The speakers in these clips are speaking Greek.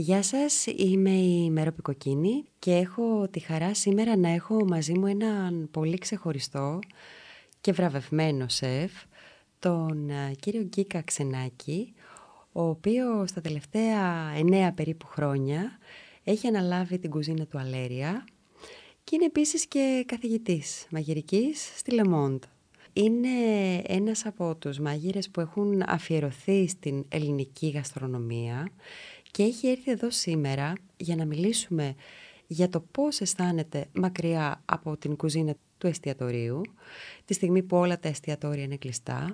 Γεια σας, είμαι η Μερόπη και έχω τη χαρά σήμερα να έχω μαζί μου έναν πολύ ξεχωριστό και βραβευμένο σεφ, τον ε, κύριο Γκίκα Ξενάκη, ο οποίος στα τελευταία εννέα περίπου χρόνια έχει αναλάβει την κουζίνα του Αλέρια και είναι επίσης και καθηγητής μαγειρικής στη Λεμόντ. Είναι ένας από τους μαγείρες που έχουν αφιερωθεί στην ελληνική γαστρονομία και έχει έρθει εδώ σήμερα για να μιλήσουμε για το πώς αισθάνεται μακριά από την κουζίνα του εστιατορίου, τη στιγμή που όλα τα εστιατόρια είναι κλειστά,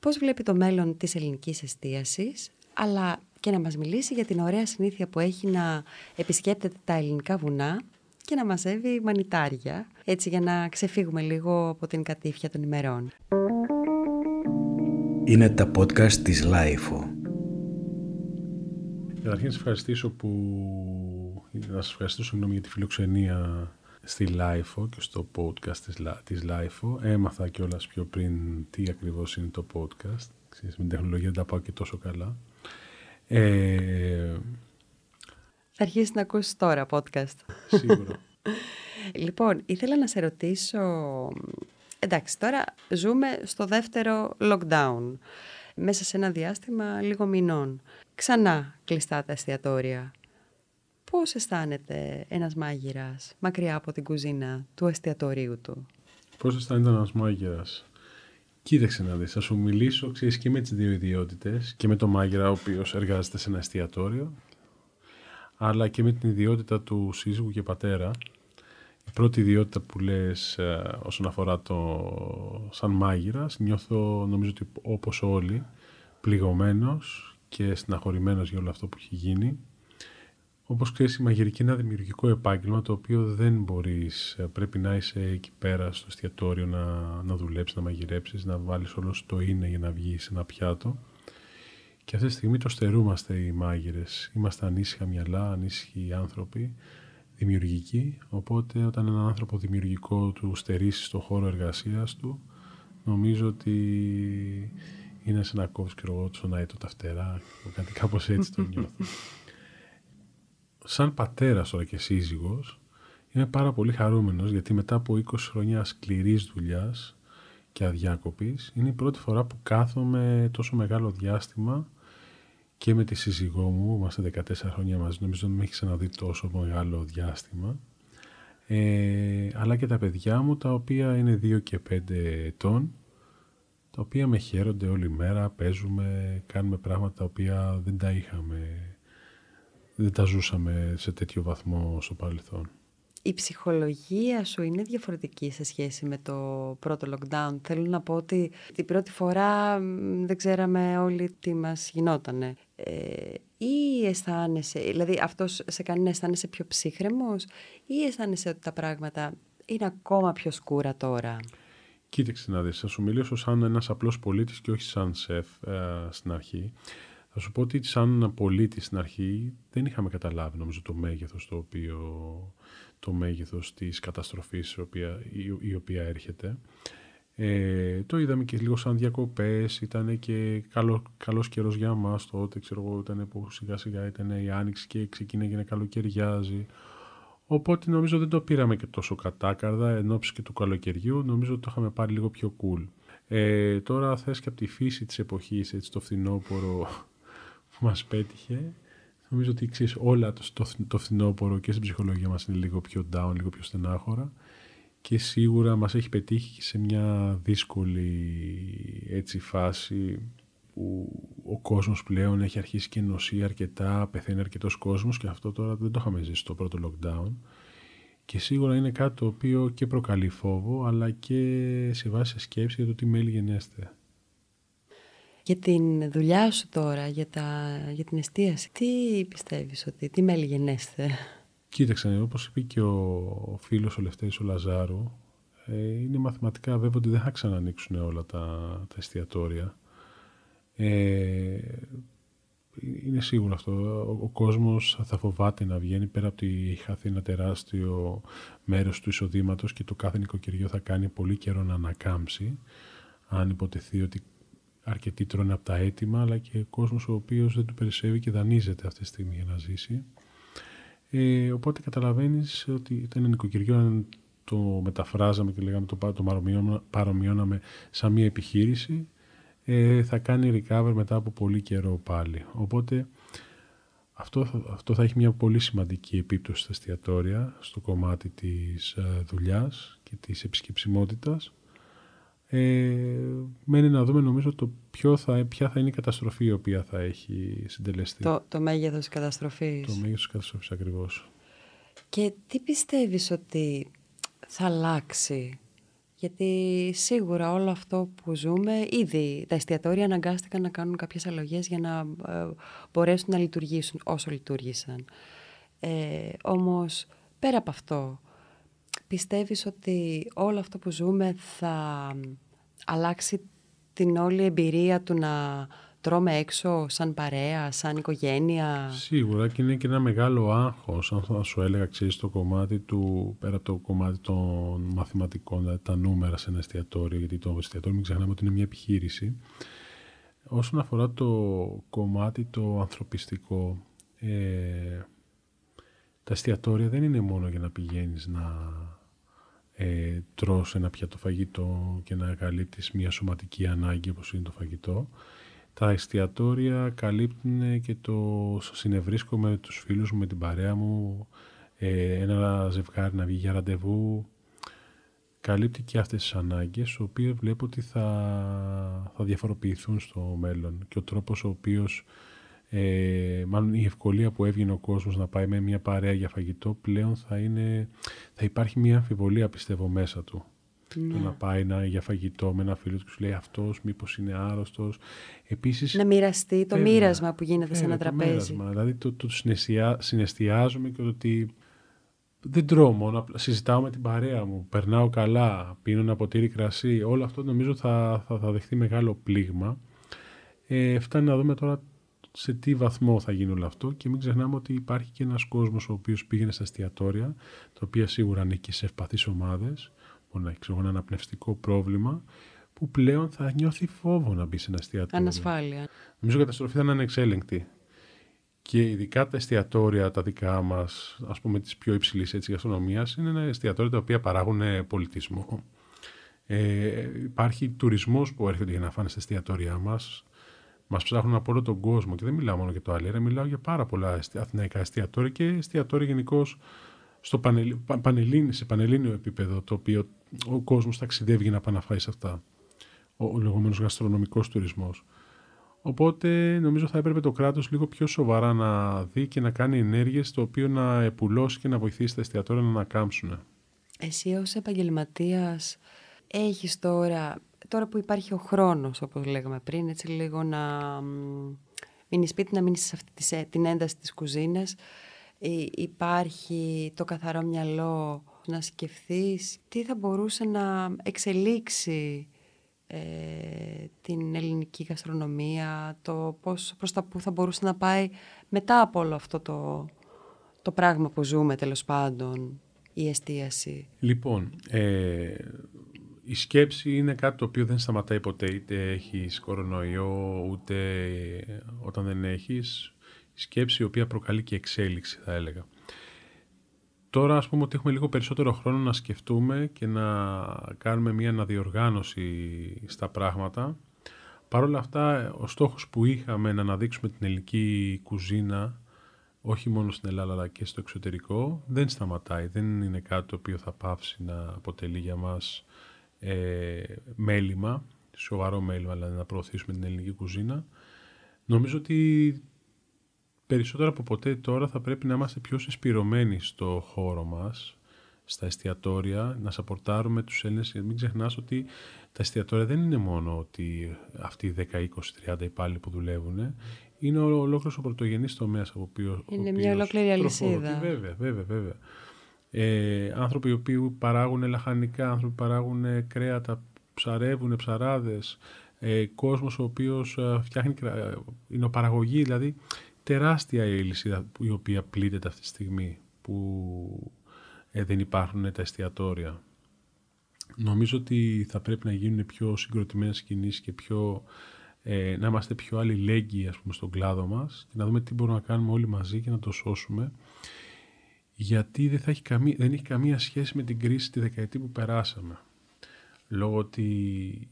πώς βλέπει το μέλλον της ελληνικής εστίασης, αλλά και να μας μιλήσει για την ωραία συνήθεια που έχει να επισκέπτεται τα ελληνικά βουνά και να μαζεύει μανιτάρια, έτσι για να ξεφύγουμε λίγο από την κατήφια των ημερών. Είναι τα podcast της LiFO. Καταρχήν, σας ευχαριστήσω που... Να σας ευχαριστήσω συγγνώμη για τη φιλοξενία στη LiFO και στο podcast της, της LiFO. Έμαθα κιόλας πιο πριν τι ακριβώς είναι το podcast. Ξέρεις, με την τεχνολογία δεν τα πάω και τόσο καλά. Ε... Θα αρχίσεις να ακούσει τώρα podcast. Σίγουρα. λοιπόν, ήθελα να σε ρωτήσω... Εντάξει, τώρα ζούμε στο δεύτερο lockdown. Μέσα σε ένα διάστημα λίγο μηνών. Ξανά κλειστά τα εστιατόρια. Πώς αισθάνεται ένας μάγειρας μακριά από την κουζίνα του εστιατορίου του; Πώς αισθάνεται ένας μάγειρας; Κοίταξε να δεις, θα σου μιλήσω ξέρεις, και με τις δύο ιδιότητες και με τον μάγειρα ο οποίος εργάζεται σε ένα εστιατόριο αλλά και με την ιδιότητα του σύζυγου και πατέρα. Η πρώτη ιδιότητα που λες ε, όσον αφορά το σαν μάγειρας νιώθω νομίζω ότι όπως όλοι πληγωμένος και στεναχωρημένος για όλο αυτό που έχει γίνει Όπως ξέρεις, η μαγειρική είναι ένα δημιουργικό επάγγελμα το οποίο δεν μπορείς. Ε, πρέπει να είσαι εκεί πέρα στο εστιατόριο να, να δουλέψεις, να μαγειρέψεις, να βάλεις όλο το είναι για να βγεις σε ένα πιάτο. Και αυτή τη στιγμή το στερούμαστε οι μάγειρες. Είμαστε ανήσυχα μυαλά, ανήσυχοι άνθρωποι, δημιουργικοί. Οπότε, όταν έναν άνθρωπο δημιουργικό του στερήσει στον χώρο εργασίας του, νομίζω ότι είναι σαν να κόβεις και εγώ του τα φτερά, κάτι κάπως έτσι το νιώθω σαν πατέρας τώρα και σύζυγος είμαι πάρα πολύ χαρούμενος γιατί μετά από 20 χρόνια σκληρής δουλειάς και αδιάκοπης είναι η πρώτη φορά που κάθομαι τόσο μεγάλο διάστημα και με τη σύζυγό μου, είμαστε 14 χρόνια μαζί, νομίζω δεν με έχει ξαναδεί τόσο μεγάλο διάστημα ε, αλλά και τα παιδιά μου τα οποία είναι 2 και 5 ετών τα οποία με χαίρονται όλη μέρα, παίζουμε, κάνουμε πράγματα τα οποία δεν τα είχαμε δεν τα ζούσαμε σε τέτοιο βαθμό στο παρελθόν. Η ψυχολογία σου είναι διαφορετική σε σχέση με το πρώτο lockdown; Θέλω να πω ότι την πρώτη φορά δεν ξέραμε όλοι τι μας γινότανε. Ε, ή αισθάνεσαι, δηλαδή αυτός σε κάνει να αισθάνεσαι πιο ψύχρεμος ή αισθάνεσαι ότι τα πράγματα είναι ακόμα πιο σκούρα τώρα; Κοίταξε να δεις, θα σου μιλήσω σαν ένας απλός πολίτης και όχι σαν σεφ ε, στην αρχή. Θα σου πω ότι σαν πολίτη στην αρχή δεν είχαμε καταλάβει νομίζω το μέγεθος το οποίο το μέγεθος της καταστροφής η οποία, η, οποία έρχεται. Ε, το είδαμε και λίγο σαν διακοπές, ήταν και καλό, καλός καιρός για μας τότε, ξέρω εγώ, ήταν που σιγά σιγά ήταν η άνοιξη και ξεκίνησε να καλοκαιριάζει. Οπότε νομίζω δεν το πήραμε και τόσο κατάκαρδα εν και του καλοκαιριού, νομίζω ότι το είχαμε πάρει λίγο πιο cool. Ε, τώρα θες και από τη φύση της εποχής, έτσι το φθινόπωρο, που μας πέτυχε. Νομίζω ότι ξέρεις, όλα το, το, το φθινόπωρο και στην ψυχολογία μας είναι λίγο πιο down, λίγο πιο στενάχωρα και σίγουρα μας έχει πετύχει και σε μια δύσκολη έτσι φάση που ο κόσμος πλέον έχει αρχίσει και νοσεί αρκετά, πεθαίνει αρκετός κόσμος και αυτό τώρα δεν το είχαμε ζήσει στο πρώτο lockdown. Και σίγουρα είναι κάτι το οποίο και προκαλεί φόβο αλλά και σε βάση σκέψη για το τι μέλη γενέστε για την δουλειά σου τώρα, για, τα, για την εστίαση. Τι πιστεύεις ότι, τι μέλη γενέστε. Κοίταξε, όπως είπε και ο φίλος ο Λευτέρης ο Λαζάρου, ε, είναι μαθηματικά βέβαια ότι δεν θα ξανανοίξουν όλα τα, τα εστιατόρια. Ε, είναι σίγουρο αυτό. Ο, ο κόσμος θα φοβάται να βγαίνει πέρα από ότι έχει χαθεί ένα τεράστιο μέρος του εισοδήματος και το κάθε νοικοκυριό θα κάνει πολύ καιρό να ανακάμψει αν υποτεθεί ότι αρκετοί τρώνε από τα έτοιμα, αλλά και κόσμος ο οποίος δεν του περισσεύει και δανείζεται αυτή τη στιγμή για να ζήσει. Ε, οπότε καταλαβαίνεις ότι ένα νοικοκυριό το μεταφράζαμε και λέγαμε το, το παρομοιώναμε σαν μια επιχείρηση ε, θα κάνει recover μετά από πολύ καιρό πάλι. Οπότε αυτό, αυτό θα έχει μια πολύ σημαντική επίπτωση στα εστιατόρια στο κομμάτι της ε, δουλειάς και της επισκεψιμότητας. Ε, μένει να δούμε νομίζω το ποιο θα, ποια θα είναι η καταστροφή η οποία θα έχει συντελεστεί. Το, το μέγεθος της καταστροφής. Το μέγεθος της καταστροφής ακριβώς. Και τι πιστεύεις ότι θα αλλάξει; Γιατί σίγουρα όλο αυτό που ζούμε, ήδη τα εστιατόρια αναγκάστηκαν να κάνουν κάποιες αλλογές για να ε, μπορέσουν να λειτουργήσουν όσο λειτουργήσαν. Ε, όμως, πέρα από αυτό, πιστεύεις ότι όλο αυτό που ζούμε θα αλλάξει την όλη εμπειρία του να τρώμε έξω σαν παρέα, σαν οικογένεια; Σίγουρα και είναι και ένα μεγάλο άγχος, αν θα σου έλεγα, ξέρεις, το κομμάτι του, πέρα από το κομμάτι των μαθηματικών, δηλαδή τα νούμερα σε ένα εστιατόριο, γιατί το εστιατόριο μην ξεχνάμε ότι είναι μια επιχείρηση. Όσον αφορά το κομμάτι το ανθρωπιστικό, ε, τα εστιατόρια δεν είναι μόνο για να πηγαίνεις να ε, τρως ένα πιάτο φαγητό και να καλύπτεις μια σωματική ανάγκη όπως είναι το φαγητό. Τα εστιατόρια καλύπτουν και το συνευρίσκομαι με τους φίλους μου, με την παρέα μου, ε, ένα ζευγάρι να βγει για ραντεβού. Καλύπτει και αυτές τις ανάγκες, οι οποίες βλέπω ότι θα, θα διαφοροποιηθούν στο μέλλον. Και ο τρόπος ο οποίος, ε, μάλλον η ευκολία που έβγαινε ο κόσμος να πάει με μια παρέα για φαγητό, πλέον θα, είναι, θα υπάρχει μια αμφιβολία πιστεύω μέσα του. Ναι. Το να πάει να, για φαγητό με ένα φίλο του και σου λέει αυτός, μήπως είναι άρρωστος. Επίσης, να μοιραστεί το μοίρασμα που γίνεται σε ένα τραπέζι. Μοίρασμα, δηλαδή το, το συναισθιάζομαι και το ότι δεν τρώω μόνο, συζητάω με την παρέα μου, περνάω καλά, πίνω ένα ποτήρι κρασί. Όλο αυτό νομίζω θα, θα, θα δεχτεί μεγάλο πλήγμα. Ε, φτάνει να δούμε τώρα σε τι βαθμό θα γίνει όλο αυτό και μην ξεχνάμε ότι υπάρχει και ένας κόσμος ο οποίος πήγαινε στα εστιατόρια, τα οποία σίγουρα ανήκει σε ευπαθείς ομάδες, να έχει ένα αναπνευστικό πρόβλημα, που πλέον θα νιώθει φόβο να μπει σε ένα εστιατόριο. Ανασφάλεια. Νομίζω η καταστροφή θα είναι ανεξέλεγκτη. Και ειδικά τα εστιατόρια τα δικά μας, ας πούμε τη πιο υψηλής γαστρονομίας, είναι ένα εστιατόρια τα οποία παράγουν ε, πολιτισμό. Ε, υπάρχει τουρισμός που έρχεται για να φάνε στα εστιατόρια μας. Μας ψάχνουν από όλο τον κόσμο και δεν μιλάω μόνο για το Αλέρα, μιλάω για πάρα πολλά αθηναϊκά εστιατόρια και εστιατόρια γενικώς στο πανελλήνιο, σε πανελλήνιο επίπεδο, το οποίο ο κόσμος ταξιδεύει για να πάει να φάει σε αυτά. Ο, ο λεγόμενος γαστρονομικός τουρισμός. Οπότε νομίζω θα έπρεπε το κράτος λίγο πιο σοβαρά να δει και να κάνει ενέργειες το οποίο να επουλώσει και να βοηθήσει τα εστιατόρια να ανακάμψουν. Εσύ ως επαγγελματίας έχεις τώρα, τώρα που υπάρχει ο χρόνος όπως λέγαμε πριν, έτσι λίγο να μείνει σπίτι, να μείνεις σε αυτή την ένταση της κουζίνας, υπάρχει το καθαρό μυαλό να σκεφτείς τι θα μπορούσε να εξελίξει ε, την ελληνική γαστρονομία, το πώς, προς τα που θα μπορούσε να πάει μετά από όλο αυτό το, το πράγμα που ζούμε τέλος πάντων, η εστίαση. Λοιπόν, ε, η σκέψη είναι κάτι το οποίο δεν σταματάει ποτέ, είτε έχεις κορονοϊό, ούτε όταν δεν έχεις σκέψη η οποία προκαλεί και εξέλιξη θα έλεγα. Τώρα ας πούμε ότι έχουμε λίγο περισσότερο χρόνο να σκεφτούμε και να κάνουμε μια αναδιοργάνωση στα πράγματα. Παρ' όλα αυτά ο στόχος που είχαμε να αναδείξουμε την ελληνική κουζίνα όχι μόνο στην Ελλάδα αλλά και στο εξωτερικό δεν σταματάει. Δεν είναι κάτι το οποίο θα πάψει να αποτελεί για μας ε, μέλημα, σοβαρό μέλημα δηλαδή να προωθήσουμε την ελληνική κουζίνα. Νομίζω ότι περισσότερο από ποτέ τώρα θα πρέπει να είμαστε πιο συσπηρωμένοι στο χώρο μας, στα εστιατόρια, να σαπορτάρουμε τους Έλληνες. Μην ξεχνάς ότι τα εστιατόρια δεν είναι μόνο ότι αυτοί οι 10, 20, 30 υπάλληλοι που δουλεύουν, είναι ο ολόκληρος ο πρωτογενής τομέας από οποίο. Είναι μια ολόκληρη αλυσίδα. Βέβαια, βέβαια, βέβαια. Ε, άνθρωποι οι οποίοι παράγουν λαχανικά, άνθρωποι που παράγουν κρέατα, ψαρεύουν, ψαράδες, ε, κόσμος ο οποίος ε, φτιάχνει, είναι παραγωγή, δηλαδή τεράστια η λυσίδα η οποία πλήττεται αυτή τη στιγμή που ε, δεν υπάρχουν τα εστιατόρια. Νομίζω ότι θα πρέπει να γίνουν πιο συγκροτημένες κινήσεις και πιο ε, να είμαστε πιο αλληλέγγυοι ας πούμε, στον κλάδο μας και να δούμε τι μπορούμε να κάνουμε όλοι μαζί και να το σώσουμε γιατί δεν, θα έχει καμία, δεν έχει καμία σχέση με την κρίση τη δεκαετία που περάσαμε. Λόγω ότι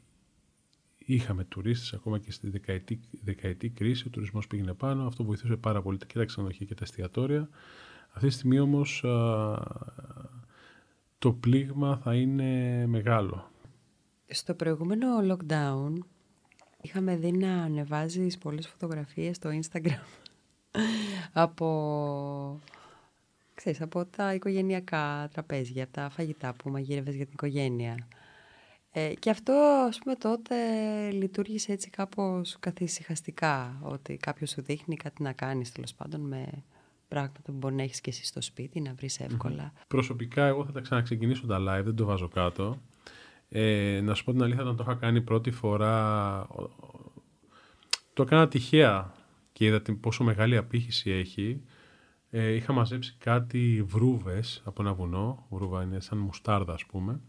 είχαμε τουρίστες ακόμα και στη δεκαετή, δεκαετή κρίση, ο τουρισμός πήγαινε πάνω, αυτό βοηθούσε πάρα πολύ και τα ξενοδοχεία και τα εστιατόρια. Αυτή τη στιγμή όμως το πλήγμα θα είναι μεγάλο. Στο προηγούμενο lockdown είχαμε δει να ανεβάζεις πολλές φωτογραφίες στο Instagram από, ξέρεις, από τα οικογενειακά τραπέζια, τα φαγητά που μαγείρευες για την οικογένεια. Ε, και αυτό, ας πούμε, τότε λειτουργήσε έτσι κάπως καθησυχαστικά, ότι κάποιος σου δείχνει κάτι να κάνεις, τέλος πάντων, με πράγματα που μπορεί να έχεις και εσύ στο σπίτι, να βρεις εύκολα. Προσωπικά, εγώ θα τα ξαναξεκινήσω τα live, δεν το βάζω κάτω. Ε, να σου πω την αλήθεια, όταν το είχα κάνει πρώτη φορά, το έκανα τυχαία και είδα πόσο μεγάλη απήχηση έχει. Ε, είχα μαζέψει κάτι βρούβες από ένα βουνό, βρούβα είναι σαν μουστάρδα ας πούμε,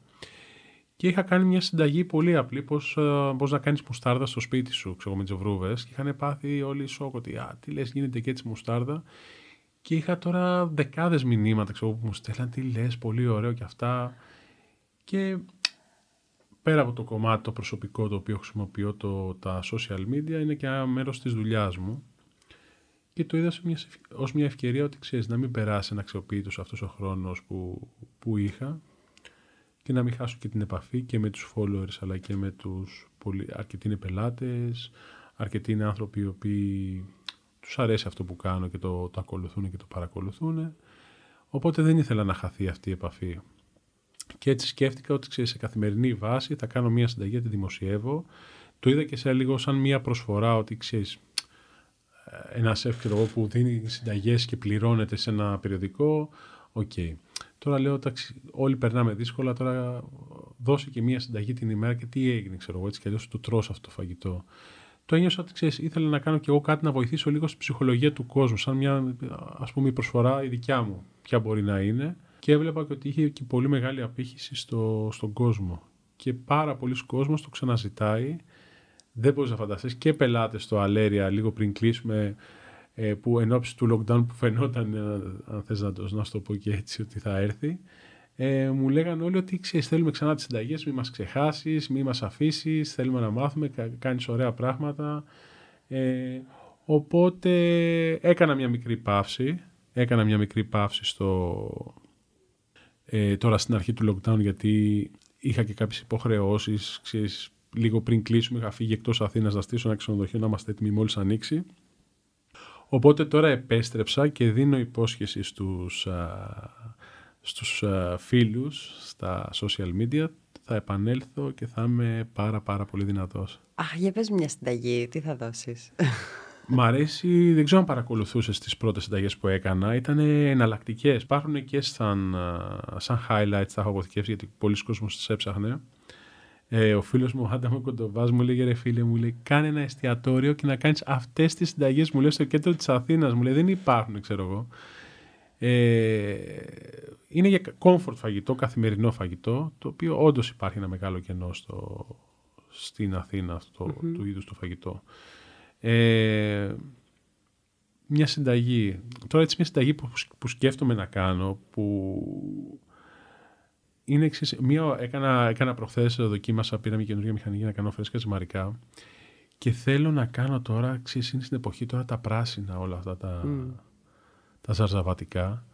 και είχα κάνει μια συνταγή πολύ απλή πώς, ε, πώς να κάνεις μουστάρδα στο σπίτι σου, ξέρω με τις βρούβες. Και είχαν πάθει όλοι σοκ ότι α, τι λες γίνεται και έτσι μουστάρδα και είχα τώρα δεκάδες μηνύματα ξέρω, που μου στέλναν τι λες, πολύ ωραίο και αυτά και πέρα από το κομμάτι το προσωπικό το οποίο χρησιμοποιώ το, τα social media είναι και ένα μέρος της δουλειάς μου και το είδα μια, ως μια ευκαιρία ότι ξέρεις να μην περάσει ένα αξιοποιητός αυτός ο χρόνος που, που είχα και να μην χάσω και την επαφή και με τους followers αλλά και με τους πολύ, αρκετοί είναι πελάτες, αρκετοί είναι άνθρωποι οι οποίοι τους αρέσει αυτό που κάνω και το, το ακολουθούν και το παρακολουθούν. Οπότε δεν ήθελα να χαθεί αυτή η επαφή. Και έτσι σκέφτηκα ότι ξέρεις, σε καθημερινή βάση θα κάνω μια συνταγή, τη δημοσιεύω. Το είδα και σε λίγο σαν μια προσφορά ότι ξέρεις, ένα σεφ που δίνει συνταγές και πληρώνεται σε ένα περιοδικό, οκ. Okay. Τώρα λέω, εντάξει, όλοι περνάμε δύσκολα, τώρα δώσε και μία συνταγή την ημέρα και τι έγινε, ξέρω εγώ, έτσι κι αλλιώς του τρως αυτό το φαγητό. Το ένιωσα ότι ξέρεις, ήθελα να κάνω κι εγώ κάτι να βοηθήσω λίγο στην ψυχολογία του κόσμου, σαν μια ας πούμε η προσφορά η δικιά μου, ποια μπορεί να είναι. Και έβλεπα και ότι είχε και πολύ μεγάλη απήχηση στο, στον κόσμο. Και πάρα πολλοί κόσμος το ξαναζητάει. Δεν μπορείς να φανταστείς και πελάτες στο Αλέρια λίγο πριν κλείσουμε ε, που εν ώψη του lockdown που φαινόταν, ε, αν θες να το, να το πω και έτσι, ότι θα έρθει, ε, μου λέγανε όλοι ότι ξέρεις, θέλουμε ξανά τις συνταγές, μη μας ξεχάσεις, μη μας αφήσεις, θέλουμε να μάθουμε, κάνεις ωραία πράγματα. Ε, οπότε έκανα μια μικρή παύση, έκανα μια μικρή παύση στο, ε, τώρα στην αρχή του lockdown γιατί είχα και κάποιες υποχρεώσεις, ξέρεις, λίγο πριν κλείσουμε είχα φύγει εκτός Αθήνας να στήσω ένα ξενοδοχείο να είμαστε έτοιμοι μόλις ανοίξει. Οπότε τώρα επέστρεψα και δίνω υπόσχεση στους, α, στους φίλους στα social media θα επανέλθω και θα είμαι πάρα πάρα πολύ δυνατός. Αχ, για πες μια συνταγή, τι θα δώσεις; Μ' αρέσει, δεν ξέρω αν παρακολουθούσες τις πρώτες συνταγές που έκανα. Ήταν εναλλακτικές. Υπάρχουν και σαν, σαν highlights, τα έχω αποθηκεύσει γιατί πολλοί κόσμοι τις έψαχνε. Ε, ο φίλος μου, ο Άνταμο Κοντοβάς, μου λέει: Ρε φίλε, μου λέει: Κάνε ένα εστιατόριο και να κάνεις αυτές τις συνταγές. Μου λέει στο κέντρο της Αθήνας. Μου λέει: Δεν υπάρχουν, ξέρω εγώ. Ε, είναι για comfort φαγητό, καθημερινό φαγητό, το οποίο όντως υπάρχει ένα μεγάλο κενό στο, στην Αθήνα αυτό mm-hmm. του είδους το φαγητό. Ε, μια συνταγή. Τώρα έτσι μια συνταγή που, που σκέφτομαι να κάνω, που είναι εξής. Μία έκανα, έκανα προχθές, δοκίμασα, πήρα μια καινούργια μηχανή για να κάνω φρέσκα ζυμαρικά και θέλω να κάνω τώρα, ξέρεις, είναι στην εποχή τώρα τα πράσινα όλα αυτά τα, mm. τα ζαρζαβατικά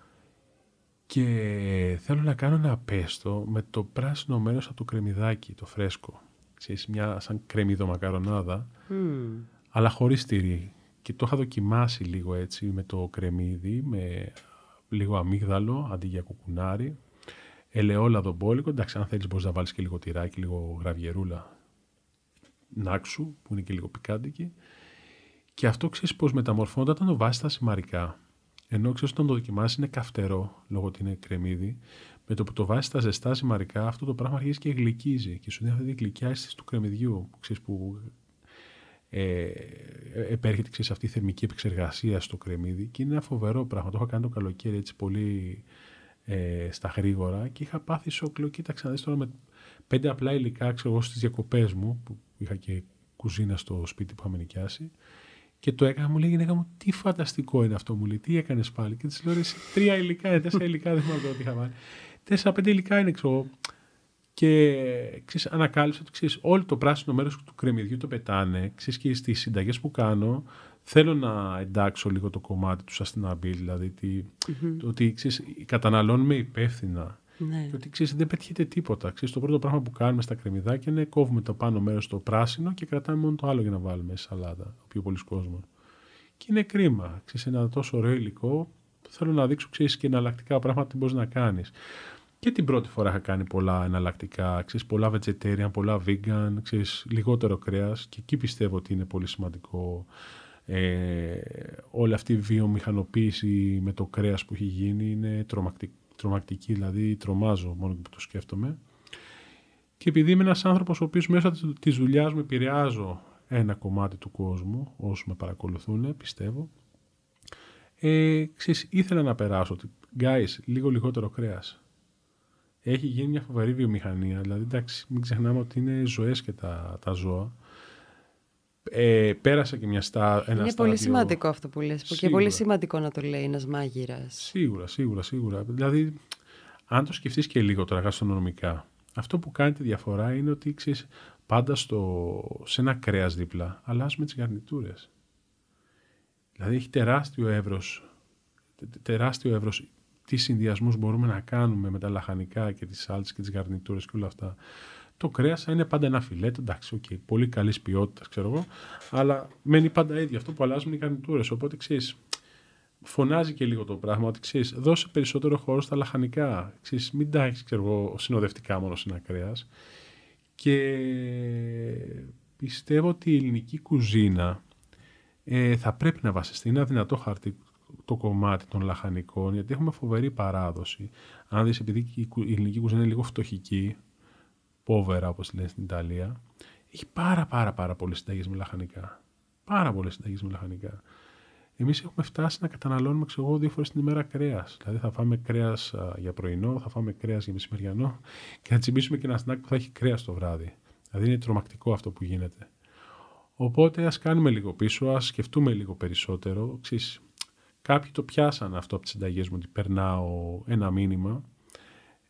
και θέλω να κάνω ένα πέστο με το πράσινο μέρος από το κρεμμυδάκι, το φρέσκο. Ξέρεις, μια σαν κρεμμύδο μακαρονάδα. Mm αλλά χωρίς τυρί. Και το είχα δοκιμάσει λίγο έτσι με το κρεμμύδι, με λίγο αμύγδαλο αντί για κουκουνάρι, ελαιόλαδο μπόλικο. Εντάξει, αν θέλεις μπορείς να βάλεις και λίγο τυράκι, λίγο γραβιερούλα νάξου, που είναι και λίγο πικάντικη. Και αυτό ξέρεις πώς μεταμορφώνεται όταν το βάζεις στα σημαρικά. Ενώ ξέρεις όταν το δοκιμάσεις είναι καυτερό, λόγω ότι είναι κρεμμύδι. Με το που το βάζεις στα ζεστά σημαρικά, αυτό το πράγμα αρχίζει και γλυκίζει και σου δίνει αυτή τη γλυκιά αίσθηση του κρεμμυδιού. Ξέρεις, που ε, επέρχεται ξέρεις, αυτή η θερμική επεξεργασία στο κρεμμύδι και είναι ένα φοβερό πράγμα. Το είχα κάνει το καλοκαίρι έτσι πολύ ε, στα γρήγορα και είχα πάθει σόκλο. Κοίταξε να δεις τώρα με πέντε απλά υλικά, ξέρω εγώ, στις διακοπές μου που είχα και κουζίνα στο σπίτι που είχαμε νοικιάσει. Και το έκανα, μου λέει η γυναίκα μου, τι φανταστικό είναι αυτό, μου λέει, τι έκανες πάλι; Και της λέω, εσύ τρία υλικά είναι, τέσσερα υλικά, δεν θυμάμαι τι είχα βάλει. Τέσσερα, πέντε υλικά είναι, ξέρω. Και ξέρεις, ανακάλυψα ότι ξέρεις, όλο το πράσινο μέρος του κρεμμυδιού το πετάνε. Ξέρεις, και στις συνταγές που κάνω, θέλω να εντάξω λίγο το κομμάτι του sustainability, δηλαδή τι, mm-hmm. το ότι ξέρεις, καταναλώνουμε υπεύθυνα. Ναι. Και ότι ξέρεις, δεν πετύχεται τίποτα. Ξέρεις, το πρώτο πράγμα που κάνουμε στα κρεμμυδάκια είναι κόβουμε το πάνω μέρος το πράσινο και κρατάμε μόνο το άλλο για να βάλουμε σε σαλάτα. Ο πιο πολλοί κόσμος. Και είναι κρίμα. Ξέρεις, ένα τόσο ωραίο υλικό. Θέλω να δείξω ξέρεις, και εναλλακτικά πράγματα τι μπορείς να κάνεις. Και την πρώτη φορά είχα κάνει πολλά εναλλακτικά, ξέρεις, πολλά vegetarian, πολλά vegan, ξέρεις, λιγότερο κρέας και εκεί πιστεύω ότι είναι πολύ σημαντικό ε, όλη αυτή η βιομηχανοποίηση με το κρέας που έχει γίνει είναι τρομακτική, τρομακτική δηλαδή τρομάζω μόνο που το σκέφτομαι. Και επειδή είμαι ένας άνθρωπος ο οποίος μέσα της δουλειάς μου επηρεάζω ένα κομμάτι του κόσμου, όσοι με παρακολουθούν, πιστεύω, ε, ξέρεις, ήθελα να περάσω ότι, guys, λίγο λιγότερο κρέας. Έχει γίνει μια φοβερή βιομηχανία, δηλαδή εντάξει, μην ξεχνάμε ότι είναι ζωές και τα, τα ζώα ε, πέρασα και μια στά, ένα Είναι πολύ σημαντικό αυτό που λες και πολύ σημαντικό να το λέει ένας μάγειρας. Σίγουρα, σίγουρα, σίγουρα. Δηλαδή, αν το σκεφτείς και λίγο τώρα γαστρονομικά, αυτό που κάνει τη διαφορά είναι ότι ξέρεις, πάντα στο, σε ένα κρέας δίπλα αλλάζουμε τις γαρνιτούρες. Δηλαδή έχει τεράστιο εύρος, τεράστιο εύρος τι συνδυασμούς μπορούμε να κάνουμε με τα λαχανικά και τις σάλτσες και τις γαρνιτούρες και όλα αυτά το κρέας είναι πάντα ένα φιλέτο, εντάξει, okay, πολύ καλής ποιότητας, ξέρω εγώ, αλλά μένει πάντα ίδιο αυτό που αλλάζουν οι καρνιτούρε. Οπότε ξέρεις, φωνάζει και λίγο το πράγμα ότι ξέρεις, δώσε περισσότερο χώρο στα λαχανικά. Ξέρεις, μην τα έχεις, ξέρω εγώ, συνοδευτικά μόνο σε ένα κρέας. Και πιστεύω ότι η ελληνική κουζίνα ε, θα πρέπει να βασιστεί. Είναι αδυνατό χαρτί το κομμάτι των λαχανικών, γιατί έχουμε φοβερή παράδοση. Αν δεις, επειδή η ελληνική κουζίνα είναι λίγο φτωχική, πόβερα όπως λένε στην Ιταλία, έχει πάρα πάρα πάρα πολλές συνταγές με λαχανικά. Πάρα πολλές συνταγές με λαχανικά. Εμείς έχουμε φτάσει να καταναλώνουμε ξέρω, δύο φορές την ημέρα κρέας. Δηλαδή θα φάμε κρέας για πρωινό, θα φάμε κρέας για μεσημεριανό και θα τσιμπήσουμε και ένα σνακ που θα έχει κρέας το βράδυ. Δηλαδή είναι τρομακτικό αυτό που γίνεται. Οπότε ας κάνουμε λίγο πίσω, ας σκεφτούμε λίγο περισσότερο. Ξέρεις, κάποιοι το πιάσαν αυτό από τις συνταγές μου, ότι περνάω ένα μήνυμα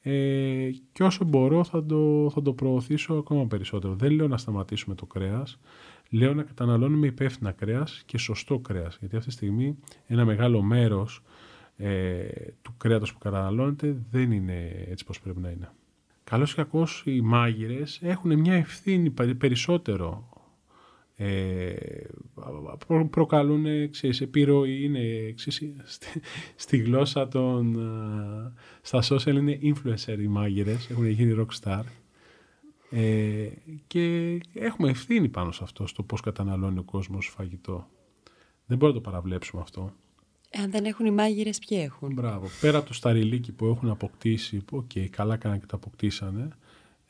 ε, και όσο μπορώ θα το, θα το προωθήσω ακόμα περισσότερο. Δεν λέω να σταματήσουμε το κρέας, λέω να καταναλώνουμε υπεύθυνα κρέας και σωστό κρέας. Γιατί αυτή τη στιγμή ένα μεγάλο μέρος ε, του κρέατος που καταναλώνεται δεν είναι έτσι πώς πρέπει να είναι. Καλώς ή κακώς οι μάγειρες έχουν μια ευθύνη περισσότερο ε, προ, προκαλούν ξέρεις, επιρροή, είναι ξέρεις, στη, στη, γλώσσα των ε, στα social είναι influencer οι μάγειρες, έχουν γίνει rockstar ε, και έχουμε ευθύνη πάνω σε αυτό, στο πώς καταναλώνει ο κόσμος φαγητό. Δεν μπορούμε να το παραβλέψουμε αυτό. Αν δεν έχουν οι μάγειρες, ποιοι έχουν; Μπράβο. Πέρα από το σταριλίκι που έχουν αποκτήσει, οκ, okay, καλά κάνανε και το αποκτήσανε,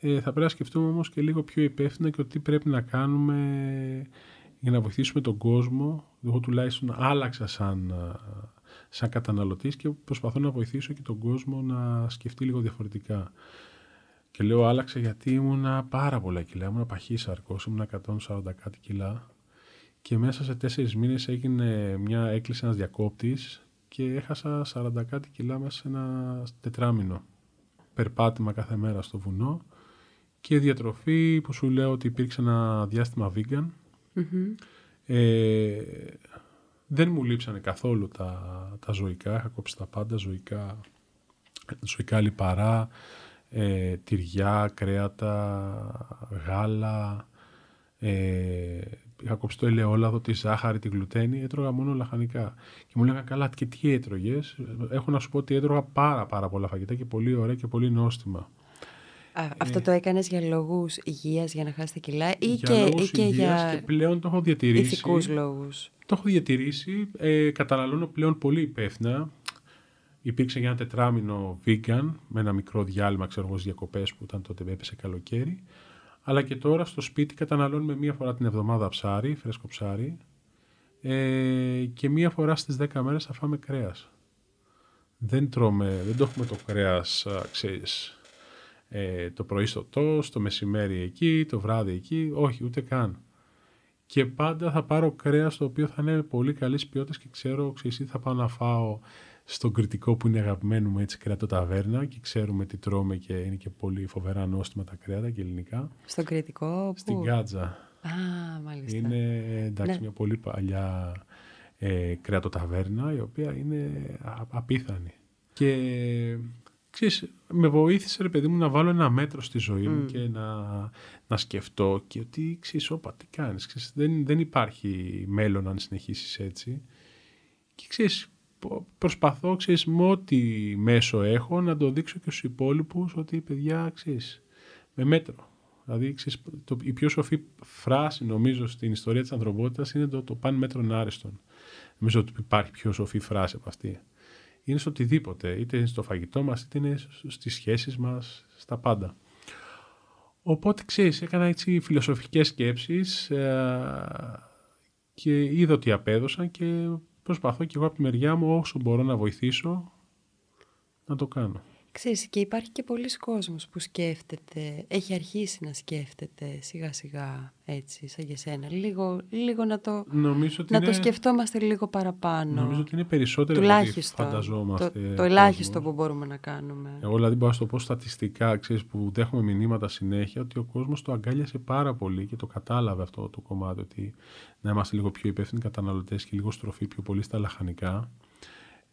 ε, θα πρέπει να σκεφτούμε όμως και λίγο πιο υπεύθυνα και τι πρέπει να κάνουμε για να βοηθήσουμε τον κόσμο. Εγώ τουλάχιστον άλλαξα σαν, σαν καταναλωτής και προσπαθώ να βοηθήσω και τον κόσμο να σκεφτεί λίγο διαφορετικά. Και λέω άλλαξα γιατί ήμουνα πάρα πολλά κιλά, ήμουνα παχύσαρκος, ήμουνα 140 κάτι κιλά και μέσα σε τέσσερις μήνες έγινε μια έκκληση ένας διακόπτης και έχασα 40 κάτι κιλά μέσα σε ένα τετράμινο. Περπάτημα κάθε μέρα στο βουνό και διατροφή που σου λέω ότι υπήρξε ένα διάστημα vegan. Ε, δεν μου λείψανε καθόλου τα, τα ζωικά, είχα κόψει τα πάντα, ζωικά, ζωικά λιπαρά, ε, τυριά, κρέατα, γάλα, ε, είχα κόψει το ελαιόλαδο, τη ζάχαρη, τη γλουτένη, έτρωγα μόνο λαχανικά. Και μου λέγανε καλά και τι έτρωγες; Έχω να σου πω ότι έτρωγα πάρα πάρα πολλά φαγητά και πολύ ωραία και πολύ νόστιμα. Αυτό το έκανες για λόγους υγείας, για να χάσει τα κιλά ή για και, λόγους ή και για και πλέον το έχω διατηρήσει. ηθικούς λόγους; Το έχω διατηρήσει. Ε, καταναλώνω πλέον πολύ υπεύθυνα. Υπήρξε για ένα τετράμινο vegan με ένα μικρό διάλειμμα ξέρω εγώ διακοπές που ήταν τότε έπεσε καλοκαίρι. Αλλά και τώρα στο σπίτι καταναλώνουμε μία φορά την εβδομάδα ψάρι, φρέσκο ψάρι ε, και μία φορά στις 10 μέρες θα φάμε κρέας. Δεν τρώμε, δεν το έχουμε το κρέας, ξέρεις, ε, το πρωί στο τόστ, το μεσημέρι εκεί, το βράδυ εκεί. Όχι, ούτε καν. και πάντα θα πάρω κρέας το οποίο θα είναι πολύ καλής ποιότητας και ξέρω, ξέρεις, θα πάω να φάω στον κριτικό που είναι αγαπημένο μου έτσι κρέατο ταβέρνα και ξέρουμε τι τρώμε και είναι και πολύ φοβερά νόστιμα τα κρέατα και ελληνικά. Στον κριτικό που... Στην Γκάτζα. Α, μάλιστα. Είναι εντάξει, Ναι. μια πολύ παλιά ε, κρέατο ταβέρνα η οποία είναι α- απίθανη. Και ξέρεις, με βοήθησε ρε παιδί μου να βάλω ένα μέτρο στη ζωή μου Μμ. και να, να σκεφτώ και ότι ξέρεις, όπα, τι κάνεις, ξέρεις, δεν, δεν υπάρχει μέλλον αν συνεχίσεις έτσι. Και ξέρεις, πο- προσπαθώ ξέρεις, με ό,τι μέσο έχω να το δείξω και στους υπόλοιπους ότι παιδιά ξέρεις, με μέτρο. Δηλαδή, ξέρεις, το, η πιο σοφή φράση νομίζω στην ιστορία της ανθρωπότητας είναι το, το παν μέτρον άριστον. Νομίζω ότι υπάρχει πιο σοφή φράση από αυτή. Είναι στο οτιδήποτε, είτε είναι στο φαγητό μας, είτε είναι σ- στις σχέσεις μας, στα πάντα. Οπότε, ξέρεις, έκανα έτσι φιλοσοφικές σκέψεις ε, και είδα ότι απέδωσαν και προσπαθώ και εγώ από τη μεριά μου όσο μπορώ να βοηθήσω να το κάνω. Ξέρεις, και υπάρχει και πολλοί κόσμος που σκέφτεται, έχει αρχίσει να σκέφτεται σιγά σιγά έτσι, σαν για σένα. Λίγο, λίγο να, το, Νομίζω ότι να είναι, το σκεφτόμαστε λίγο παραπάνω. Νομίζω ότι είναι περισσότερο από ό,τι Τουλάχιστον. φανταζόμαστε. Το, το κόσμος. ελάχιστο που μπορούμε να κάνουμε. Εγώ δηλαδή μπορώ να σου το πω στατιστικά, ξέρεις, που δέχομαι μηνύματα συνέχεια, ότι ο κόσμος το αγκάλιασε πάρα πολύ και το κατάλαβε αυτό το κομμάτι, ότι να είμαστε λίγο πιο υπεύθυνοι καταναλωτές και λίγο στροφή πιο πολύ στα λαχανικά.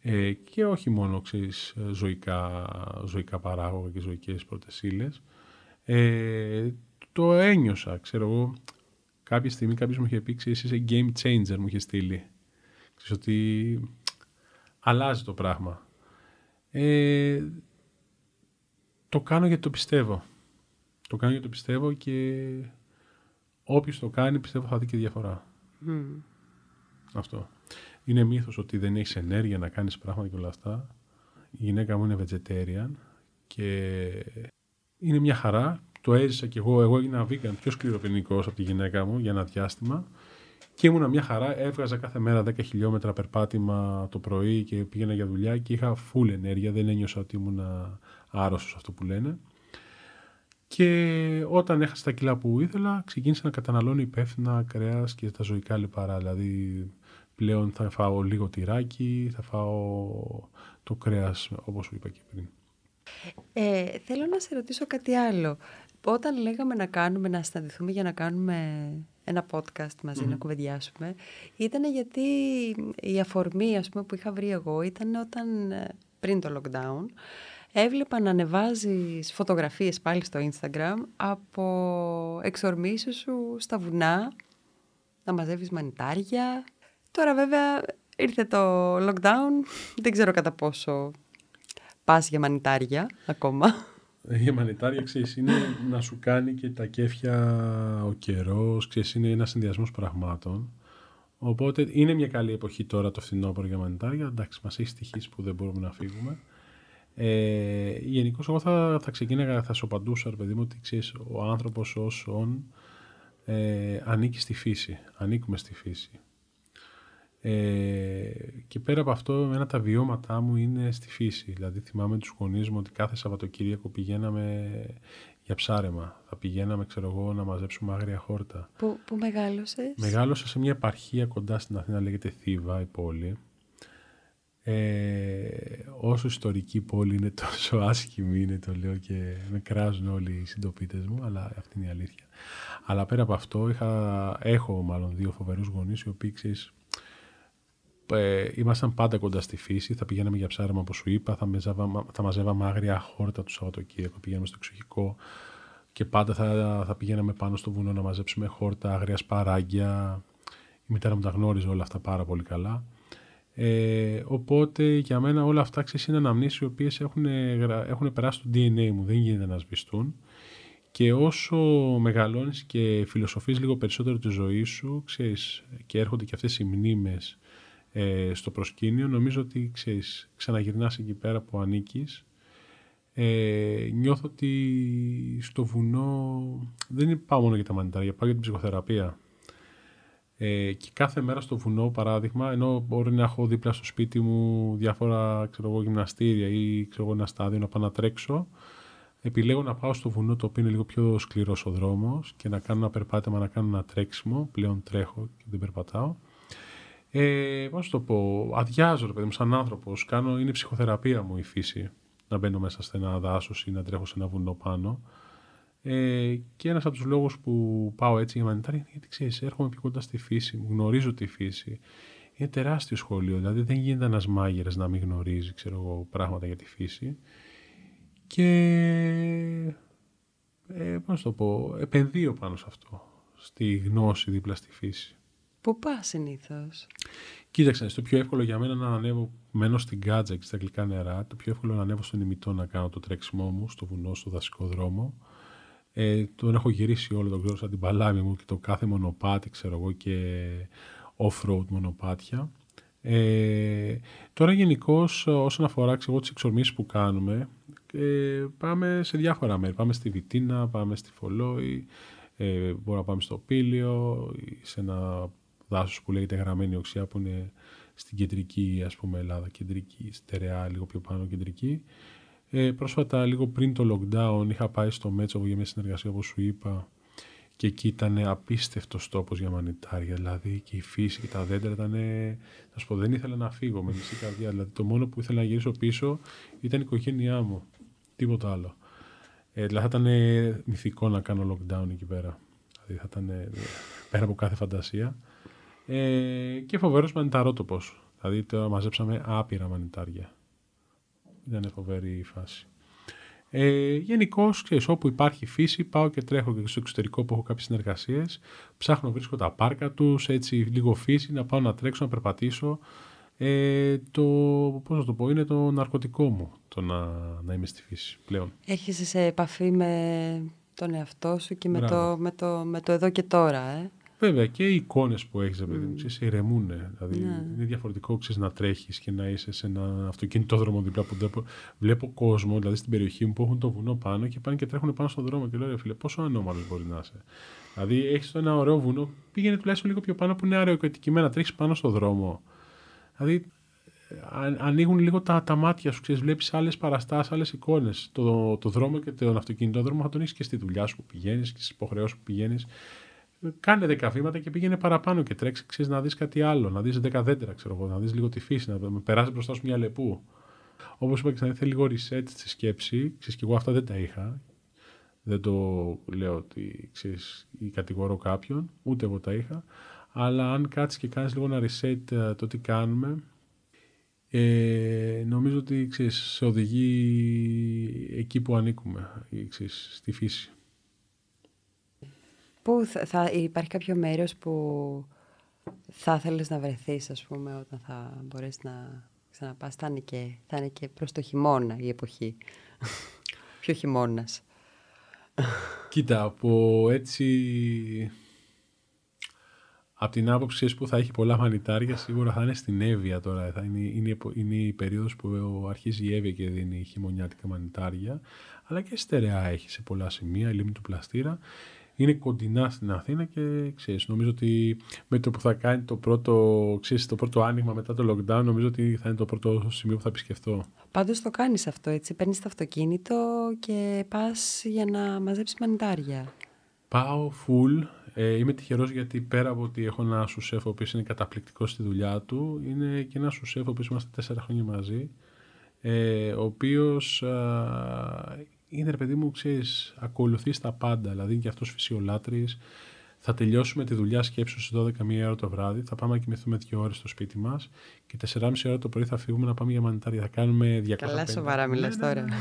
Ε, και όχι μόνο ξέρεις, ζωικά, ζωικά παράγωγα και ζωικές πρώτες ύλες. Ε, το ένιωσα, ξέρω εγώ, κάποια στιγμή κάποιος μου είχε πει, ξέρεις, είσαι game changer, μου είχε στείλει. Ξέρεις ότι αλλάζει το πράγμα. Ε, το κάνω γιατί το πιστεύω. Το κάνω γιατί το πιστεύω και όποιος το κάνει πιστεύω θα δει και διαφορά. Μμ. Αυτό. Είναι μύθος ότι δεν έχεις ενέργεια να κάνεις πράγματα και όλα αυτά. Η γυναίκα μου είναι vegetarian και είναι μια χαρά. Το έζησα κι εγώ. Εγώ έγινα vegan πιο σκληροπυρηνικός από τη γυναίκα μου για ένα διάστημα. Και ήμουνα μια χαρά. Έβγαζα κάθε μέρα 10 χιλιόμετρα περπάτημα το πρωί και πήγαινα για δουλειά και είχα full ενέργεια. Δεν ένιωσα ότι ήμουνα άρρωστος αυτό που λένε. Και όταν έχασα τα κιλά που ήθελα, ξεκίνησα να καταναλώνω υπεύθυνα κρέας και τα ζωικά λιπαρά. Δηλαδή, πλέον θα φάω λίγο τυράκι, θα φάω το κρέας, όπως σου είπα και πριν. Ε, θέλω να σε ρωτήσω κάτι άλλο. Όταν λέγαμε να κάνουμε, να συναντηθούμε για να κάνουμε ένα podcast μαζί, να κουβεντιάσουμε, ήταν γιατί η αφορμή ας πούμε, που είχα βρει εγώ ήταν όταν ε, πριν το lockdown έβλεπα να ανεβάζεις φωτογραφίες πάλι στο Instagram από εξορμήσεις σου στα βουνά, να μαζεύεις μανιτάρια. Τώρα βέβαια ήρθε το lockdown, δεν ξέρω κατά πόσο πας για μανιτάρια ακόμα. Ε, Η μανιτάρια, ξέρεις, είναι να σου κάνει και τα κέφια ο καιρός, ξέρεις, είναι ένας συνδυασμός πραγμάτων. Οπότε είναι μια καλή εποχή τώρα το φθινόπωρο για μανιτάρια. Εντάξει, μας έχει στοιχήσει που δεν μπορούμε να φύγουμε. Ε, Γενικώς, εγώ θα, θα ξεκίναγα, θα σου απαντούσα, ρε παιδί μου, ότι ξέρεις, ο άνθρωπος ως όν ε, ανήκει στη φύση. Ανήκουμε στη φύση. Ε, και πέρα από αυτό, ένα από τα βιώματά μου είναι στη φύση. Δηλαδή, θυμάμαι τους γονείς μου ότι κάθε Σαββατοκύριακο πηγαίναμε για ψάρεμα. Θα πηγαίναμε, ξέρω εγώ, να μαζέψουμε άγρια χόρτα. Πού, πού μεγάλωσες; Μεγάλωσα σε μια επαρχία κοντά στην Αθήνα, λέγεται Θήβα, η πόλη. Ε, όσο ιστορική πόλη είναι τόσο άσχημη είναι το λέω και με κράζουν όλοι οι συντοπίτες μου αλλά αυτή είναι η αλήθεια αλλά πέρα από αυτό είχα, έχω μάλλον δύο φοβερούς γονείς οι οποίοι ξέρεις, ε, ήμασταν πάντα κοντά στη φύση. Θα πηγαίναμε για ψάρεμα όπως σου είπα. Θα, μεζάβα, θα μαζεύαμε άγρια χόρτα του Σαββατοκύριακο πηγαίναμε στο εξοχικό. Και πάντα θα, θα πηγαίναμε πάνω στο βουνό να μαζέψουμε χόρτα, άγρια σπαράγγια. Η μητέρα μου τα γνώριζε όλα αυτά πάρα πολύ καλά. Ε, οπότε για μένα όλα αυτά ξέρεις, είναι αναμνήσεις οι οποίες έχουν, γρα- έχουν περάσει στο DNA μου, δεν γίνεται να σβηστούν. Και όσο μεγαλώνεις και φιλοσοφείς λίγο περισσότερο τη ζωή σου, ξέρεις, και έρχονται και αυτές οι μνήμες ε, στο προσκήνιο, νομίζω ότι ξέρεις, ξαναγυρνάς εκεί πέρα που ανήκεις. Ε, νιώθω ότι στο βουνό δεν πάω μόνο για τα μανιτάρια, πάω για την ψυχοθεραπεία. Ε, και κάθε μέρα στο βουνό, παράδειγμα, ενώ μπορεί να έχω δίπλα στο σπίτι μου διάφορα ξέρω εγώ, γυμναστήρια ή ξέρω εγώ, ένα στάδιο να πάω να τρέξω, επιλέγω να πάω στο βουνό το οποίο είναι λίγο πιο σκληρός ο δρόμος και να κάνω ένα περπάτημα, να κάνω ένα τρέξιμο. Πλέον τρέχω και δεν περπατάω. Ε, πώς το πω, αδειάζω ρε παιδί μου σαν άνθρωπος. Κάνω, είναι ψυχοθεραπεία μου η φύση. Να μπαίνω μέσα σε ένα δάσος ή να τρέχω σε ένα βουνό πάνω. Ε, και ένας από τους λόγους που πάω έτσι για μανιτάρι είναι γιατί ξέρεις, έρχομαι πιο κοντά στη φύση, γνωρίζω τη φύση. Είναι τεράστιο σχολείο, δηλαδή δεν γίνεται ένας μάγειρας να μην γνωρίζει ξέρω εγώ, πράγματα για τη φύση. Και ε, πώς το πω, επενδύω πάνω σε αυτό, στη γνώση δίπλα στη φύση. Πού πας συνήθως; Κοίταξε, το πιο εύκολο για μένα να ανέβω, μένω στην Κάτζα και στα γλυκά νερά. Το πιο εύκολο να ανέβω στον ημιτό να κάνω το τρέξιμό μου στο βουνό, στο δασικό δρόμο. Ε, τον έχω γυρίσει όλο τον ξέρω σαν την παλάμη μου και το κάθε μονοπάτι, ξέρω εγώ, και off-road μονοπάτια. Ε, τώρα γενικώ όσον αφορά ξέρω, τις εξορμήσεις που κάνουμε, ε, πάμε σε διάφορα μέρη. Πάμε στη Βιτίνα, πάμε στη Φολόη, ε, μπορούμε να πάμε στο Πήλιο, σε ένα δάσος που λέγεται Γραμμένη Οξιά που είναι στην κεντρική ας πούμε Ελλάδα, κεντρική, στερεά, λίγο πιο πάνω κεντρική. Ε, πρόσφατα, λίγο πριν το lockdown, είχα πάει στο Μέτσοβο για μια συνεργασία, όπως σου είπα, και εκεί ήταν απίστευτος τόπος για μανιτάρια. Δηλαδή και η φύση και τα δέντρα ήταν. Θα σου πω, δεν ήθελα να φύγω με μισή καρδιά. Δηλαδή το μόνο που ήθελα να γυρίσω πίσω ήταν η οικογένειά μου. Τίποτα άλλο. Ε, δηλαδή θα ήταν μυθικό να κάνω lockdown εκεί πέρα. Δηλαδή θα ήταν πέρα από κάθε φαντασία. Ε, και φοβερός μανιταρότοπο. Δηλαδή τώρα μαζέψαμε άπειρα μανιτάρια. Ήταν φοβερή η φάση. Ε, Γενικώ, όπου υπάρχει φύση, πάω και τρέχω και στο εξωτερικό που έχω κάποιες συνεργασίες. Ψάχνω, βρίσκω τα πάρκα τους, έτσι λίγο φύση, να πάω να τρέξω, να περπατήσω. Ε, το, πώς να το πω, είναι το ναρκωτικό μου το να, να είμαι στη φύση πλέον. Έρχεσαι σε επαφή με τον εαυτό σου και με το, με, το, με το εδώ και τώρα, ε; Βέβαια και οι εικόνες που έχεις, παιδί μου, σε ηρεμούν. Δηλαδή ναι. είναι διαφορετικό ξέρεις, να τρέχεις και να είσαι σε ένα αυτοκινητόδρομο δίπλα που βλέπω, βλέπω κόσμο, δηλαδή στην περιοχή μου που έχουν το βουνό πάνω και πάνε και τρέχουν πάνω στον δρόμο. Και λέω, ρε φίλε, πόσο ανώμαλος μπορεί να είσαι. Δηλαδή έχεις ένα ωραίο βουνό, πήγαινε τουλάχιστον λίγο πιο πάνω που είναι αεροκατοικημένα, τρέχεις πάνω στον δρόμο. Δηλαδή ανοίγουν λίγο τα, τα μάτια σου, ξέρεις, βλέπεις άλλες παραστάσεις, άλλες εικόνες. Το, το δρόμο και τον αυτοκινητόδρομο θα τον έχεις και στη δουλειά σου που πηγαίνεις και στις υποχρεώσεις που πηγαίνεις. Κάνε δέκα βήματα και πήγαινε παραπάνω και τρέξει, ξέρεις να δεις κάτι άλλο, να δεις δέκα δέντρα, ξέρω εγώ, να δεις λίγο τη φύση, να περάσει μπροστά σου μια λεπού. Όπως είπα και θέλει λίγο reset στη σκέψη, ξέρεις και εγώ αυτά δεν τα είχα. Δεν το λέω ότι ξέρεις, ή κατηγορώ κάποιον, ούτε εγώ τα είχα. Αλλά αν κάτσεις και κάνεις λίγο ένα reset ε, το τι κάνουμε, ε, νομίζω ότι ξέρεις, σε οδηγεί εκεί που ανήκουμε, ξέρεις, στη φύση. Πού θα, θα, υπάρχει κάποιο μέρος που θα θέλεις να βρεθείς, ας πούμε, όταν θα μπορείς να ξαναπάς. Θα είναι και, θα είναι και προς το χειμώνα η εποχή. Ποιο χειμώνας. Κοίτα, από έτσι... Από την άποψη που θα έχει πολλά μανιτάρια, σίγουρα θα είναι στην Εύβοια τώρα. Θα είναι, είναι, είναι η περίοδος που αρχίζει η Εύβοια και δίνει χειμωνιάτικα μανιτάρια. Αλλά και στερεά έχει σε πολλά σημεία, η λίμνη του Πλαστήρα είναι κοντινά στην Αθήνα και ξέρεις, νομίζω ότι με το που θα κάνει το πρώτο, ξέρεις, το πρώτο άνοιγμα μετά το lockdown, νομίζω ότι θα είναι το πρώτο σημείο που θα επισκεφτώ. Πάντως το κάνεις αυτό, έτσι, παίρνεις το αυτοκίνητο και πας για να μαζέψεις μανιτάρια. Πάω full. Ε, είμαι τυχερός γιατί πέρα από ότι έχω ένα σουσέφ ο οποίος είναι καταπληκτικός στη δουλειά του, είναι και ένα σουσέφ ο οποίος είμαστε τέσσερα χρόνια μαζί. Ε, ο οποίος είναι ρε παιδί μου, ξέρεις, ακολουθείς τα πάντα. Δηλαδή και αυτός φυσιολάτρης. Θα τελειώσουμε τη δουλειά σκέψου στις 12 μία ώρα το βράδυ. Θα πάμε να κοιμηθούμε δύο ώρες στο σπίτι μας και 4,5 ώρα το πρωί θα φύγουμε να πάμε για μανιτάρια. Θα κάνουμε 200. Καλά, σοβαρά μιλάς ναι, ναι, τώρα. Ναι,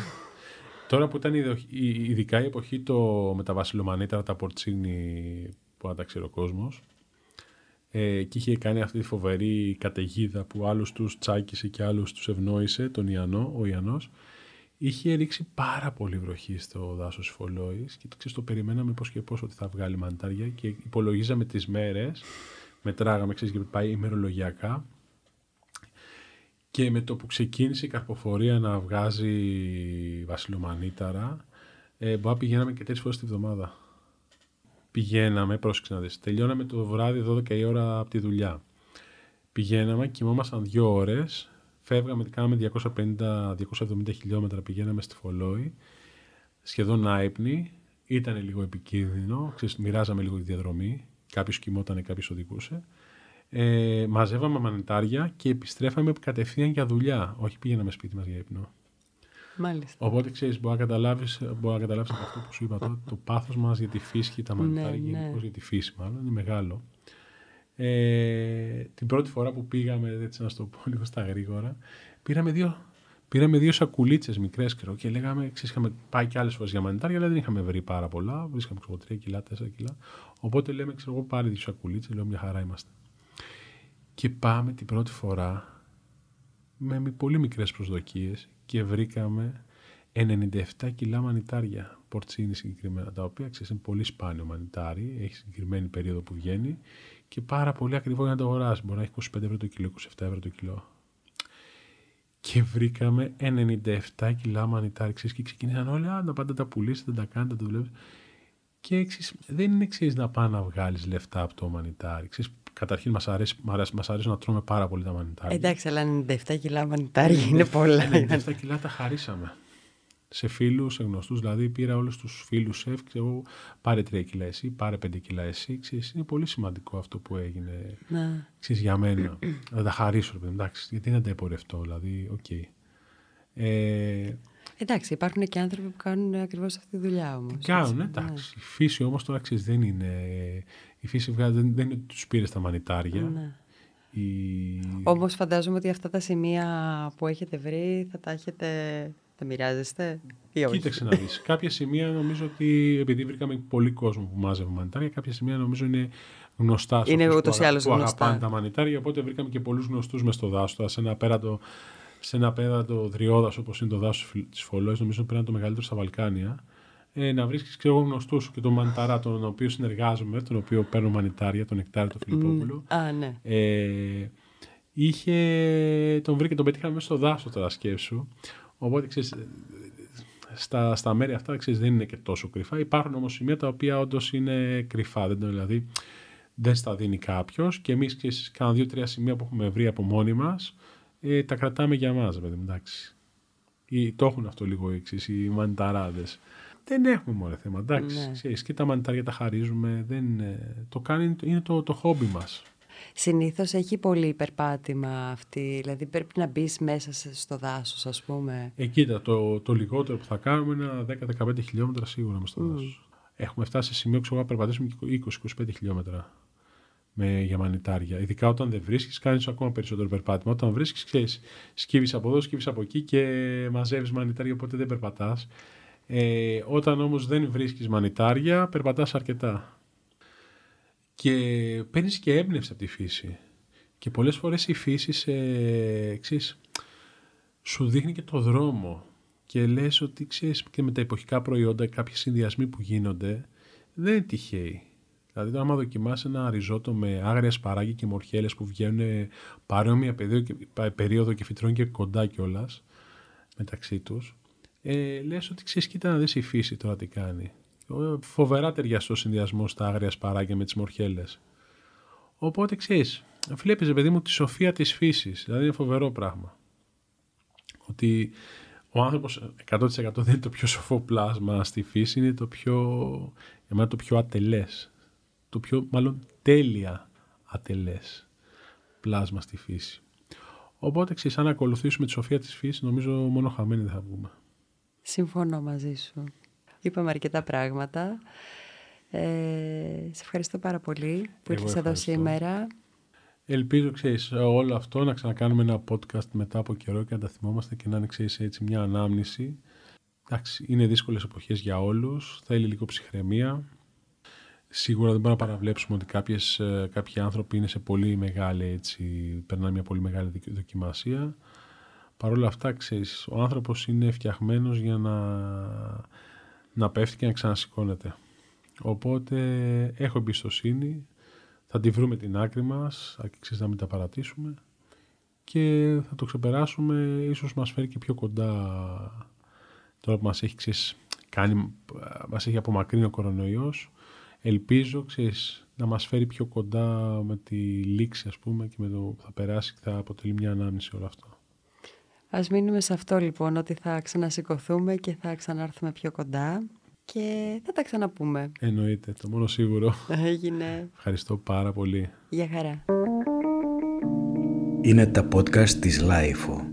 τώρα που ήταν ειδικά η εποχή το, με τα βασιλομανίταρα, τα πορτσίνη που αν ο κόσμος. Ε, και είχε κάνει αυτή τη φοβερή καταιγίδα που άλλους τους τσάκισε και άλλους τους ευνόησε, τον Ιαννό, ο Ιαννός είχε ρίξει πάρα πολύ βροχή στο δάσος Φολόη και το, ξέρεις, το περιμέναμε πώς και πώς ότι θα βγάλει μαντάρια και υπολογίζαμε τις μέρες, μετράγαμε, ξέρεις και πάει ημερολογιακά και με το που ξεκίνησε η καρποφορία να βγάζει βασιλομανίταρα, ε, μπορεί πηγαίναμε και τέσσερι φορές τη βδομάδα. Πηγαίναμε, πρόσεξε να δεις, τελειώναμε το βράδυ 12 η ώρα από τη δουλειά. Πηγαίναμε, κοιμόμασταν δύο ώρες, Φεύγαμε, κάναμε 250-270 χιλιόμετρα, πηγαίναμε στη Φολόη. σχεδόν άϊπνοι, ήταν λίγο επικίνδυνο, ξέρεις, μοιράζαμε λίγο τη διαδρομή, κάποιος κοιμόταν, κάποιος οδηγούσε. Ε, μαζεύαμε μανιτάρια και επιστρέφαμε κατευθείαν για δουλειά, όχι πήγαιναμε σπίτι μας για ύπνο. Μάλιστα. Οπότε ξέρεις, μπορεί να καταλάβεις μπορεί να καταλάβεις από αυτό που σου είπα τώρα, το πάθος μας για τη φύση και τα Ναι, μανιτάρια, ναι. γενικώ για τη φύση, μάλλον είναι μεγάλο. Ε, την πρώτη φορά που πήγαμε, έτσι να σου το πω λίγο στα γρήγορα, πήραμε δύο, πήραμε δύο σακουλίτσες μικρές και λέγαμε, ξέρεις, είχαμε πάει και άλλες φορές για μανιτάρια, αλλά δεν είχαμε βρει πάρα πολλά. Βρίσκαμε ξέρω, 3 κιλά, 4 κιλά. Οπότε λέμε, ξέρω εγώ, πάρε δύο σακουλίτσες, λέω μια χαρά είμαστε. Και πάμε την πρώτη φορά με μη- πολύ μικρές προσδοκίες και βρήκαμε 97 κιλά μανιτάρια, πορτσίνη συγκεκριμένα, τα οποία ξέρεις είναι πολύ σπάνιο μανιτάρι, έχει συγκεκριμένη περίοδο που βγαίνει και πάρα πολύ ακριβό για να το αγοράσει. Μπορεί να έχει 25 ευρώ το κιλό, 27 ευρώ το κιλό. Και βρήκαμε 97 κιλά μανιτάρι, ξέρεις, και ξεκίνησαν όλοι, α, να πάτε τα πουλήσετε, τα κάνετε, τα δουλεύετε. Και ξέρεις, δεν είναι ξέρεις, να πάει να βγάλεις λεφτά από το μανιτάρι. Ξέρεις, καταρχήν μας αρέσει, μας αρέσει, μας αρέσει να τρώμε πάρα πολύ τα μανιτάρια. Εντάξει, αλλά 97 κιλά μανιτάρια είναι πολλά. 97 κιλά τα χαρίσαμε. Σε φίλους, σε γνωστούς, δηλαδή πήρα όλους τους φίλους σεφ, ξέρω, εγώ, πάρε 3 κιλά εσύ, πάρε 5 κιλά εσύ, ξέρεις, είναι πολύ σημαντικό αυτό που έγινε, Να. ξέρεις, για μένα. να τα χαρίσω, ρε παιδί, μου, εντάξει, γιατί να τα εμπορευτώ, δηλαδή, οκ. Ε, Εντάξει, υπάρχουν και άνθρωποι που κάνουν ακριβώς αυτή τη δουλειά όμως. κάνουν, εντάξει. Η φύση όμως τώρα, ξέρεις, δεν είναι, η φύση βγάζει, δεν, δεν είναι ότι τους πήρε τα μανιτάρια. Ναι. Η... Όμως φαντάζομαι ότι αυτά τα σημεία που έχετε βρει θα τα έχετε. Τα μοιράζεστε ή όχι; Κοίταξε να δεις. κάποια σημεία νομίζω ότι επειδή βρήκαμε πολύ κόσμο που μάζευε μανιτάρια, κάποια σημεία νομίζω είναι γνωστά. σε Είναι αυτούς ούτως που ή άλλως που γνωστά. αγαπάνε τα μανιτάρια, οπότε βρήκαμε και πολλούς γνωστούς μες στο δάσος. Τώρα, Σε ένα πέρατο, σε ένα πέρατο δριόδας όπως είναι το δάσος της Φολόης, νομίζω πρέπει να είναι το μεγαλύτερο στα Βαλκάνια, ε, να βρίσκεις ξέρω εγώ γνωστούς και τον μανιταρά τον οποίος συνεργάζομαι, τον οποίο παίρνω μανιτάρια, τον Νεκτάρι, τον Φιλιππόπουλο. Α, ναι. Ε, είχε, τον βρήκε, τον πετύχαμε μέσα στο δάσος τώρα σκέψου. Οπότε ξέρεις, στα, στα μέρη αυτά ξέρεις, δεν είναι και τόσο κρυφά. Υπάρχουν όμως σημεία τα οποία όντως είναι κρυφά. Δεν, το- δηλαδή δεν στα δίνει κάποιος και εμείς κάνα δύο-τρία σημεία που έχουμε βρει από μόνοι μας ε, τα κρατάμε για μας, παιδί μου, εντάξει. Ή, το έχουν αυτό λίγο εξής, οι μανιταράδες. Δεν έχουμε μόνο θέμα, εντάξει. Ναι. Ξέρεις, και τα μανιτάρια τα χαρίζουμε. Δεν, ε, το κάνει, είναι το, το χόμπι μας. Συνήθως έχει πολύ υπερπάτημα αυτή. Δηλαδή πρέπει να μπεις μέσα σε- στο δάσος, ας πούμε. Ε, κοίτα, το, το λιγότερο που θα κάνουμε είναι ένα 10-15 χιλιόμετρα σίγουρα μες στο δάσος. Έχουμε φτάσει σε σημείο ξέρω, να περπατήσουμε και 20-25 χιλιόμετρα με, για μανιτάρια. Ειδικά όταν δεν βρίσκεις, κάνεις ακόμα περισσότερο περπάτημα. Όταν βρίσκεις, ξέρεις, σκύβεις από εδώ, σκύβεις από εκεί και μαζεύεις μανιτάρια, οπότε δεν περπατάς. Ε, όταν όμως δεν βρίσκεις μανιτάρια, περπατάς αρκετά. Και παίρνεις και έμπνευση από τη φύση. Και πολλές φορές η φύση σε, ξέρεις, σου δείχνει και το δρόμο και λες ότι ξέρεις και με τα εποχικά προϊόντα κάποιοι συνδυασμοί που γίνονται δεν είναι τυχαίοι. Δηλαδή τώρα άμα δοκιμάσει ένα ριζότο με άγρια σπαράγγι και μορχέλες που βγαίνουν παρόμοια περίοδο και, πα- περίοδο και φυτρώνει και κοντά κιόλας μεταξύ τους ε, λες ότι ξέρεις κοίτα να δεις η φύση τώρα τι κάνει. Ε, Φοβερά ταιριαστό συνδυασμό στα άγρια σπαράγγια με τις μορχέλες. Οπότε ξέρεις, βλέπεις ρε παιδί μου τη σοφία της φύσης. Δηλαδή είναι φοβερό πράγμα ότι ο άνθρωπος 100% δεν είναι το πιο σοφό πλάσμα στη φύση, είναι το πιο, για μένα το πιο ατελές. Το πιο, μάλλον τέλεια ατελές πλάσμα στη φύση. Οπότε, ξέρεις, αν ακολουθήσουμε τη σοφία της φύσης, νομίζω μόνο χαμένοι δεν θα βγούμε. Συμφωνώ μαζί σου. Είπαμε αρκετά πράγματα. Ε, σε ευχαριστώ πάρα πολύ που Εγώ ήρθες εδώ ευχαριστώ. σήμερα. Ελπίζω, ξέρεις, όλο αυτό να ξανακάνουμε ένα podcast μετά από καιρό και να τα θυμόμαστε και να είναι, ξέρεις, έτσι μια ανάμνηση. Εντάξει, είναι δύσκολες εποχές για όλους, θέλει λίγο ψυχραιμία. Σίγουρα δεν μπορούμε να παραβλέψουμε ότι κάποιες, ε, κάποιοι άνθρωποι είναι σε πολύ μεγάλη, έτσι, περνάνε μια πολύ μεγάλη δοκι- δοκιμασία. Παρ' όλα αυτά, ξέρεις, ο άνθρωπος είναι φτιαχμένος για να, να πέφτει και να ξανασηκώνεται. Οπότε έχω εμπιστοσύνη, θα τη βρούμε την άκρη μας, αρκεί να μην τα παρατήσουμε και θα το ξεπεράσουμε, ίσως μας φέρει και πιο κοντά τώρα που μας έχει, ξέρεις, κάνει, μας έχει απομακρύνει ο κορονοϊός. Ελπίζω, ξέρεις, να μας φέρει πιο κοντά με τη λήξη, ας πούμε, και με το που θα περάσει και θα αποτελεί μια ανάμνηση όλο αυτό. Ας μείνουμε σε αυτό λοιπόν, ότι θα ξανασηκωθούμε και θα ξανάρθουμε πιο κοντά και θα τα ξαναπούμε. Εννοείται, το μόνο σίγουρο. Έγινε. Ευχαριστώ πάρα πολύ. Γεια χαρά. Είναι τα podcast της LiFO.